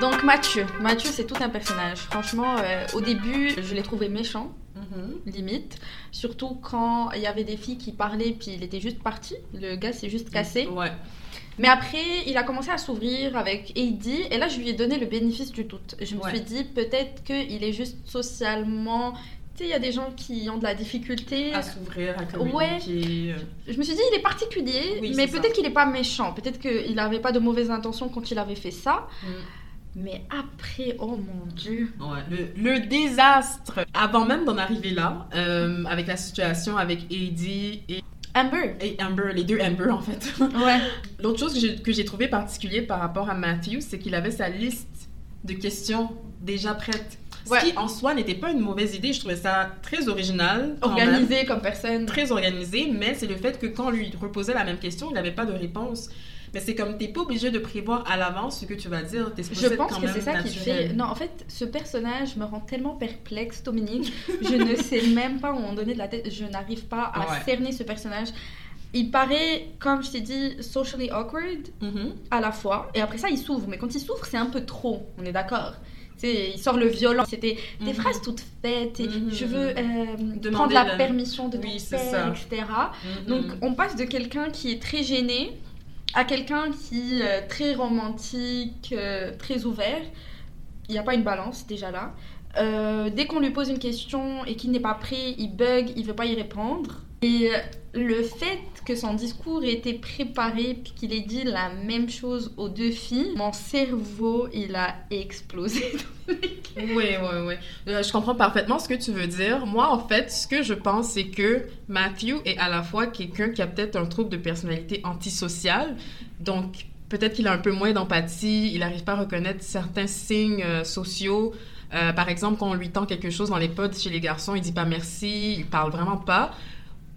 Donc Mathieu, Mathieu c'est tout un personnage. Franchement, euh, au début, je l'ai trouvé méchant, Mhm. limite. Surtout quand il y avait des filles qui parlaient, puis il était juste parti. Le gars s'est juste cassé. Ouais. Mais après, il a commencé à s'ouvrir avec Heidi, et là, je lui ai donné le bénéfice du doute. Je me Ouais. suis dit, peut-être qu'il est juste socialement. Tu sais, il y a des gens qui ont de la difficulté. À s'ouvrir, à Ouais. communiquer. euh, Je me suis dit, il est particulier, Oui, mais peut-être qu'il n'est pas méchant. Peut-être qu'il n'avait pas de mauvaises intentions quand il avait fait ça. Mm. Mais après, oh mon dieu. Ouais, le, le désastre. Avant même d'en arriver là, euh, avec la situation avec Eddie et, Amber. et Amber, les deux Amber en fait. Ouais. L'autre chose que j'ai, trouvé particulier par rapport à Matthew, c'est qu'il avait sa liste de questions déjà prêtes. Ce qui en soi n'était pas une mauvaise idée. Je trouvais ça très original. même. Organisé comme personne. Très organisé, mais c'est le fait que quand on lui reposait la même question, il n'avait pas de réponse. Mais c'est comme t'es pas obligé de prévoir à l'avance ce que tu vas dire. T'es Je pense quand que c'est ça qui fait. Non, en fait, ce personnage me rend tellement perplexe, Dominique. je ne sais même pas où en donner de la tête. Je n'arrive pas à Ouais. cerner ce personnage. Il paraît, comme je t'ai dit, socially awkward Mhm. à la fois. Et après ça, il s'ouvre. Mais quand il s'ouvre, c'est un peu trop. On est d'accord. Il sort le violent. C'était des Mhm. phrases toutes faites. Et Mhm. je veux euh, prendre la la- permission de Oui, ton père, ça. etc. Mhm. Donc, on passe de quelqu'un qui est très gêné à quelqu'un qui est euh, très romantique, euh, très ouvert. Il n'y a pas une balance déjà là. Euh, dès qu'on lui pose une question et qu'il n'est pas prêt, il bug, il veut pas y répondre. Et le fait que son discours ait été préparé puis qu'il ait dit la même chose aux deux filles, mon cerveau il a explosé. Oui, oui, oui. Je comprends parfaitement ce que tu veux dire. Moi, en fait, ce que je pense, c'est que Matthew est à la fois quelqu'un qui a peut-être un trouble de personnalité antisociale. Donc, peut-être qu'il a un peu moins d'empathie, il n'arrive pas à reconnaître certains signes euh, sociaux. Euh, par exemple, quand on lui tend quelque chose dans les pods chez les garçons, il dit pas merci, il parle vraiment pas.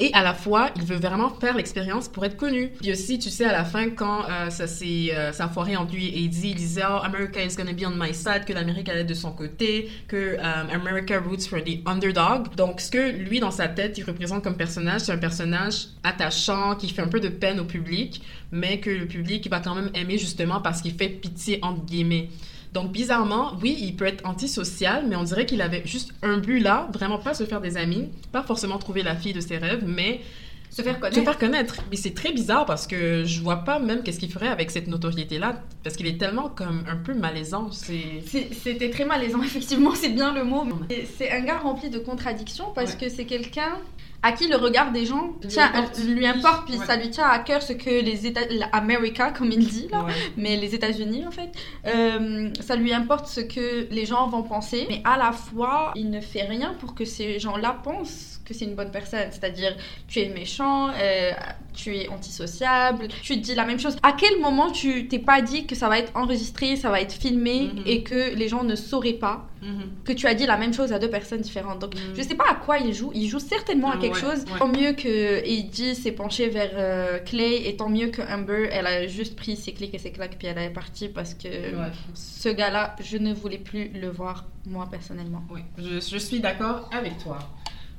Et à la fois, il veut vraiment faire l'expérience pour être connu. Puis aussi, tu sais, à la fin, quand euh, ça s'est euh, ça foiré entre lui et Eddie, il disait oh, America is gonna be on my side, que l'Amérique allait de son côté, que euh, America roots for the underdog. Donc, ce que lui, dans sa tête, il représente comme personnage, c'est un personnage attachant, qui fait un peu de peine au public, mais que le public va quand même aimer justement parce qu'il fait pitié, entre guillemets. Donc, bizarrement, oui, il peut être antisocial, mais on dirait qu'il avait juste un but là, vraiment pas se faire des amis, pas forcément trouver la fille de ses rêves, mais Se faire se connaître. faire connaître. Mais c'est très bizarre parce que je vois pas même qu'est-ce qu'il ferait avec cette notoriété-là, parce qu'il est tellement comme un peu malaisant. C'était très malaisant, effectivement, c'est bien le mot. C'est un gars rempli de contradictions parce Ouais. que c'est quelqu'un à qui le regard des gens Lui tient, importe. lui importe, puis Ouais. ça lui tient à cœur ce que les États, l'America, comme il dit là, Ouais. mais les États-Unis en fait, euh, ça lui importe ce que les gens vont penser, mais à la fois, il ne fait rien pour que ces gens-là pensent que c'est une bonne personne. C'est-à-dire, tu es méchant, euh, tu es antisociable, tu te dis la même chose. À quel moment tu t'es pas dit que ça va être enregistré, ça va être filmé Mhm. et que les gens ne sauraient pas Mhm. que tu as dit la même chose à deux personnes différentes? Donc, Mhm. je sais pas à quoi il joue. Il joue certainement à quelque Ouais, chose. ouais. Tant mieux que Eddie s'est penché vers euh, Clay et tant mieux que Amber, elle a juste pris ses clics et ses claques puis elle est partie parce que Ouais. ce gars-là, je ne voulais plus le voir moi personnellement. Oui, je, je suis d'accord avec toi.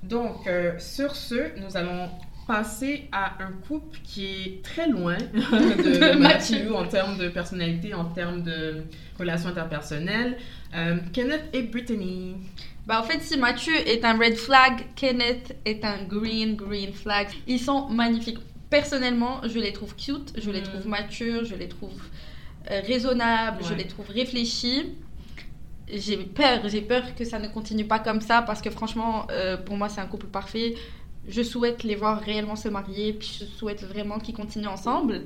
Donc, euh, sur ce, nous allons passer à un couple qui est très loin de, De Matthew en termes de personnalité, en termes de relations interpersonnelles. Euh, Kenneth et Brittany. Bah en fait, si Mathieu est un red flag, Kenneth est un green green flag. Ils sont magnifiques. Personnellement, je les trouve cute, je les Mm. trouve matures, je les trouve euh, raisonnables, je les trouve réfléchis. J'ai peur, j'ai peur que ça ne continue pas comme ça parce que franchement, euh, pour moi, c'est un couple parfait. Je souhaite les voir réellement se marier, puis je souhaite vraiment qu'ils continuent ensemble.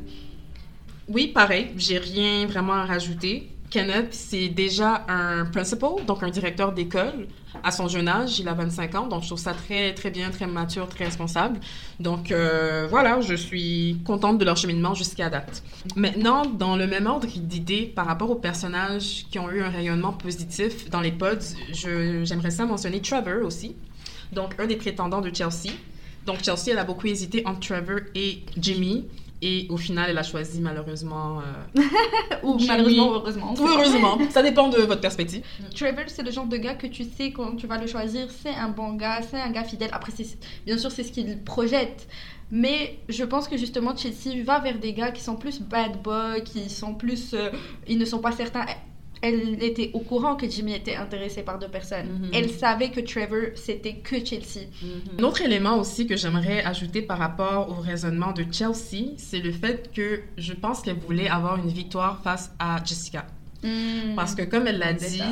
Oui, pareil, j'ai rien vraiment à rajouter. Kenneth, c'est déjà un principal, donc un directeur d'école. À son jeune âge, il a 25 ans, donc je trouve ça très, très bien, très mature, très responsable. Donc euh, voilà, je suis contente de leur cheminement jusqu'à date. Maintenant, dans le même ordre d'idées par rapport aux personnages qui ont eu un rayonnement positif dans les pods, j'aimerais ça mentionner Trevor aussi, donc un des prétendants de Chelsea. Donc Chelsea, elle a beaucoup hésité entre Trevor et Jimmy. Et au final, elle a choisi malheureusement. euh, Ou Jimmy. malheureusement, heureusement. ou heureusement, ça dépend de votre perspective. Trevor, c'est le genre de gars que tu sais quand tu vas le choisir, c'est un bon gars, c'est un gars fidèle. Après, bien sûr, c'est ce qu'il projette. Mais je pense que justement, Chelsea va vers des gars qui sont plus bad boy, qui sont plus. euh, ils ne sont pas certains. Elle était au courant que Jimmy était intéressé par deux personnes. Mhm. Elle savait que Trevor, c'était que Chelsea. Un autre élément aussi que j'aimerais ajouter par rapport au raisonnement de Chelsea, c'est le fait que je pense qu'elle voulait avoir une victoire face à Jessica. Parce que comme elle l'a dit,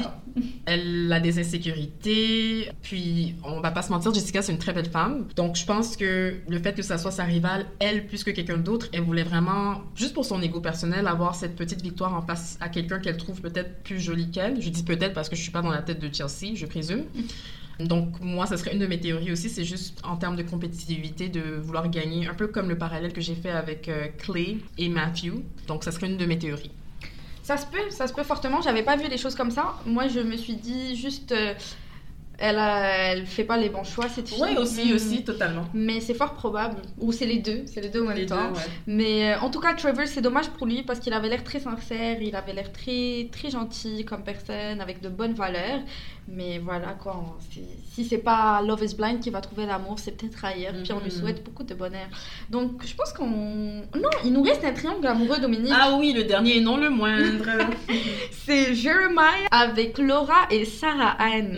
elle a des insécurités. Puis, on va pas se mentir, Jessica, c'est une très belle femme. Donc, je pense que le fait que ça soit sa rivale, elle, plus que quelqu'un d'autre, elle voulait vraiment, juste pour son ego personnel, avoir cette petite victoire en face à quelqu'un qu'elle trouve peut-être plus joli qu'elle. Je dis peut-être parce que je suis pas dans la tête de Chelsea, je présume. Donc, moi, ça serait une de mes théories aussi, c'est juste en termes de compétitivité, de vouloir gagner, un peu comme le parallèle que j'ai fait avec euh, Clay et Matthew. Donc, ça serait une de mes théories. Ça se peut, ça se peut fortement. J'avais pas vu les choses comme ça. Moi, je me suis dit juste. euh, elle, a- elle fait pas les bons choix, fille. Oui, aussi, Mm. aussi, totalement. Mais c'est fort probable. Ou c'est les deux. C'est les deux en même Les deux, temps. ouais. Mais euh, en tout cas, Trevor, c'est dommage pour lui parce qu'il avait l'air très sincère, il avait l'air très, très gentil comme personne, avec de bonnes valeurs. Mais voilà, quoi, c'est- si c'est pas Love is Blind qui va trouver l'amour, c'est peut-être ailleurs. Puis on lui Mhm. souhaite beaucoup de bonheur. Donc je pense qu'on. Non, il nous reste un triangle amoureux, Dominique. Ah oui, le dernier et non le moindre. C'est Jeremiah avec Laura et Sarah Ann.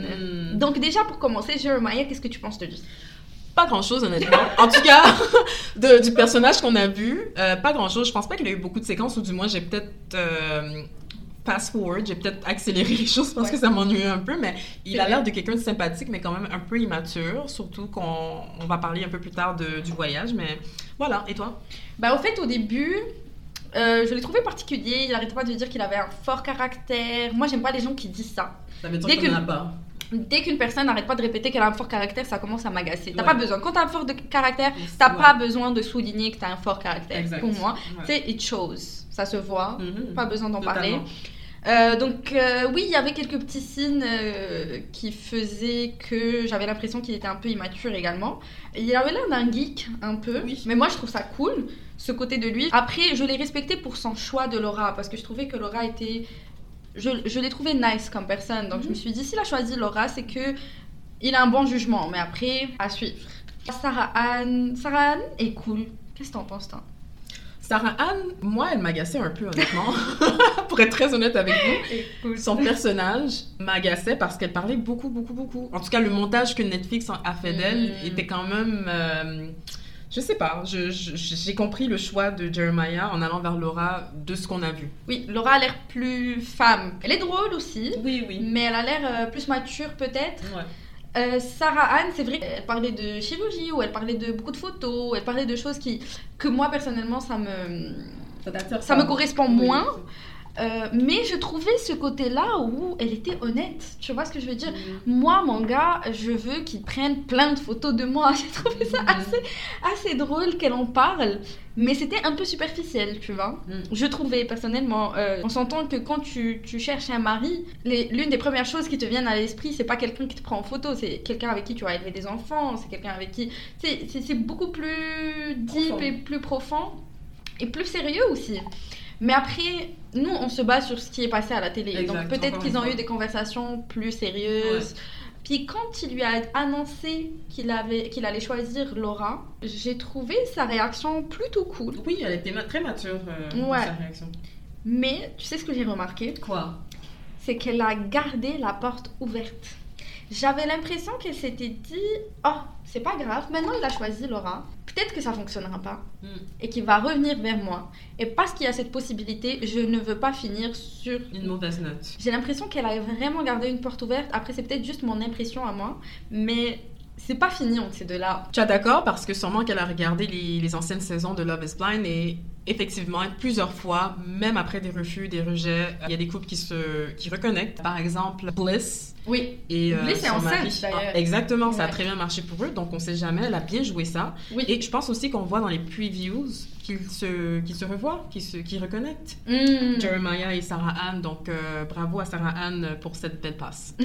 Hmm. Donc déjà, pour commencer, Jeremiah, qu'est-ce que tu penses de lui? Pas grand chose, honnêtement. En tout cas, de- du personnage qu'on a vu, euh, pas grand chose. Je pense pas qu'il a eu beaucoup de séquences, ou du moins, j'ai peut-être. euh, fast forward, j'ai peut-être accéléré les choses parce Ouais. que ça m'ennuie un peu, mais il a l'air de quelqu'un de sympathique, mais quand même un peu immature, surtout qu'on on va parler un peu plus tard de- du voyage, mais voilà. Et toi? Bah, au fait, au début, euh, je l'ai trouvé particulier. Il arrêtait pas de dire qu'il avait un fort caractère. Moi, j'aime pas les gens qui disent ça. Ça Dès qu'on que- en a pas. Dès qu'une personne n'arrête pas de répéter qu'elle a un fort caractère, ça commence à m'agacer. T'as Ouais. pas besoin. Quand t'as un fort de caractère, t'as Ouais. pas besoin de souligner que t'as un fort caractère. Exact. Pour moi, Ouais. sais, it shows. Ça se voit. Mhm. Pas besoin d'en parler. Euh, donc euh, oui, il y avait quelques petits signes euh, qui faisaient que j'avais l'impression qu'il était un peu immature également. Il avait l'air d'un geek un peu, Oui. mais moi je trouve ça cool, ce côté de lui. Après, je l'ai respecté pour son choix de Laura, parce que je trouvais que Laura était... Je, je l'ai trouvé nice comme personne, donc je me suis dit, s'il a choisi Laura, c'est que il a un bon jugement, mais après, à suivre. Sarah Anne, Sarah Anne est cool. Qu'est-ce que t'en penses, toi? Sarah Anne, moi, elle m'agaçait un peu, honnêtement. Pour être très honnête avec vous. Son personnage m'agaçait parce qu'elle parlait beaucoup, beaucoup, beaucoup. En tout cas, le montage que Netflix a fait d'elle Mm. était quand même. euh, je sais pas, j'ai compris le choix de Jeremiah en allant vers Laura de ce qu'on a vu. Oui, Laura a l'air plus femme. Elle est drôle aussi. Oui, oui. Mais elle a l'air euh, plus mature peut-être. Ouais. Euh, Sarah Anne, c'est vrai qu'elle parlait de chirurgie ou elle parlait de beaucoup de photos, ou elle parlait de choses qui, que moi personnellement ça me, ça me correspond moins. Euh, mais je trouvais ce côté-là où elle était honnête. Tu vois ce que je veux dire? Moi, mon gars, je veux qu'il prenne plein de photos de moi. J'ai trouvé ça assez, assez drôle qu'elle en parle. Mais c'était un peu superficiel, tu vois? Mm. Je trouvais personnellement, euh, on s'entend que quand tu, tu cherches un mari, l'une des premières choses qui te viennent à l'esprit, c'est pas quelqu'un qui te prend en photo, c'est quelqu'un avec qui tu vas élever des enfants, c'est quelqu'un avec qui. C'est beaucoup plus deep Profond. et plus profond et plus sérieux aussi. Mais après, nous, on se base sur ce qui est passé à la télé. Exact, Donc peut-être qu'ils ont eu des conversations plus sérieuses. Puis quand il lui a annoncé qu'il avait qu'il allait choisir Laura, j'ai trouvé sa réaction plutôt cool. Oui, elle était très mature euh, Ouais. sa réaction. Mais tu sais ce que j'ai remarqué? Quoi? C'est qu'elle a gardé la porte ouverte. J'avais l'impression qu'elle s'était dit Oh, c'est pas grave, maintenant il a choisi Laura. Peut-être que ça fonctionnera pas Mm. et qu'il va revenir vers moi. Et parce qu'il y a cette possibilité, je ne veux pas finir sur Une mauvaise note. J'ai l'impression qu'elle a vraiment gardé une porte ouverte. Après, c'est peut-être juste mon impression à moi, mais c'est pas fini entre ces deux-là. Tu es d'accord? Parce que sûrement qu'elle a regardé les, les anciennes saisons de Love is Blind et effectivement, plusieurs fois, même après des refus, des rejets, il y a des couples qui se qui reconnectent. Par exemple, Bliss Oui, et euh, Bliss est son enceinte, d'ailleurs. Ah, exactement, ça a très bien marché pour eux, donc on sait jamais. Elle a bien joué ça. oui. Et je pense aussi qu'on voit dans les previews qu'ils se qu'ils se revoient, qu'ils se qu'ils reconnectent. Mm. Jeremiah et Sarah Ann, donc euh, bravo à Sarah Ann pour cette belle passe.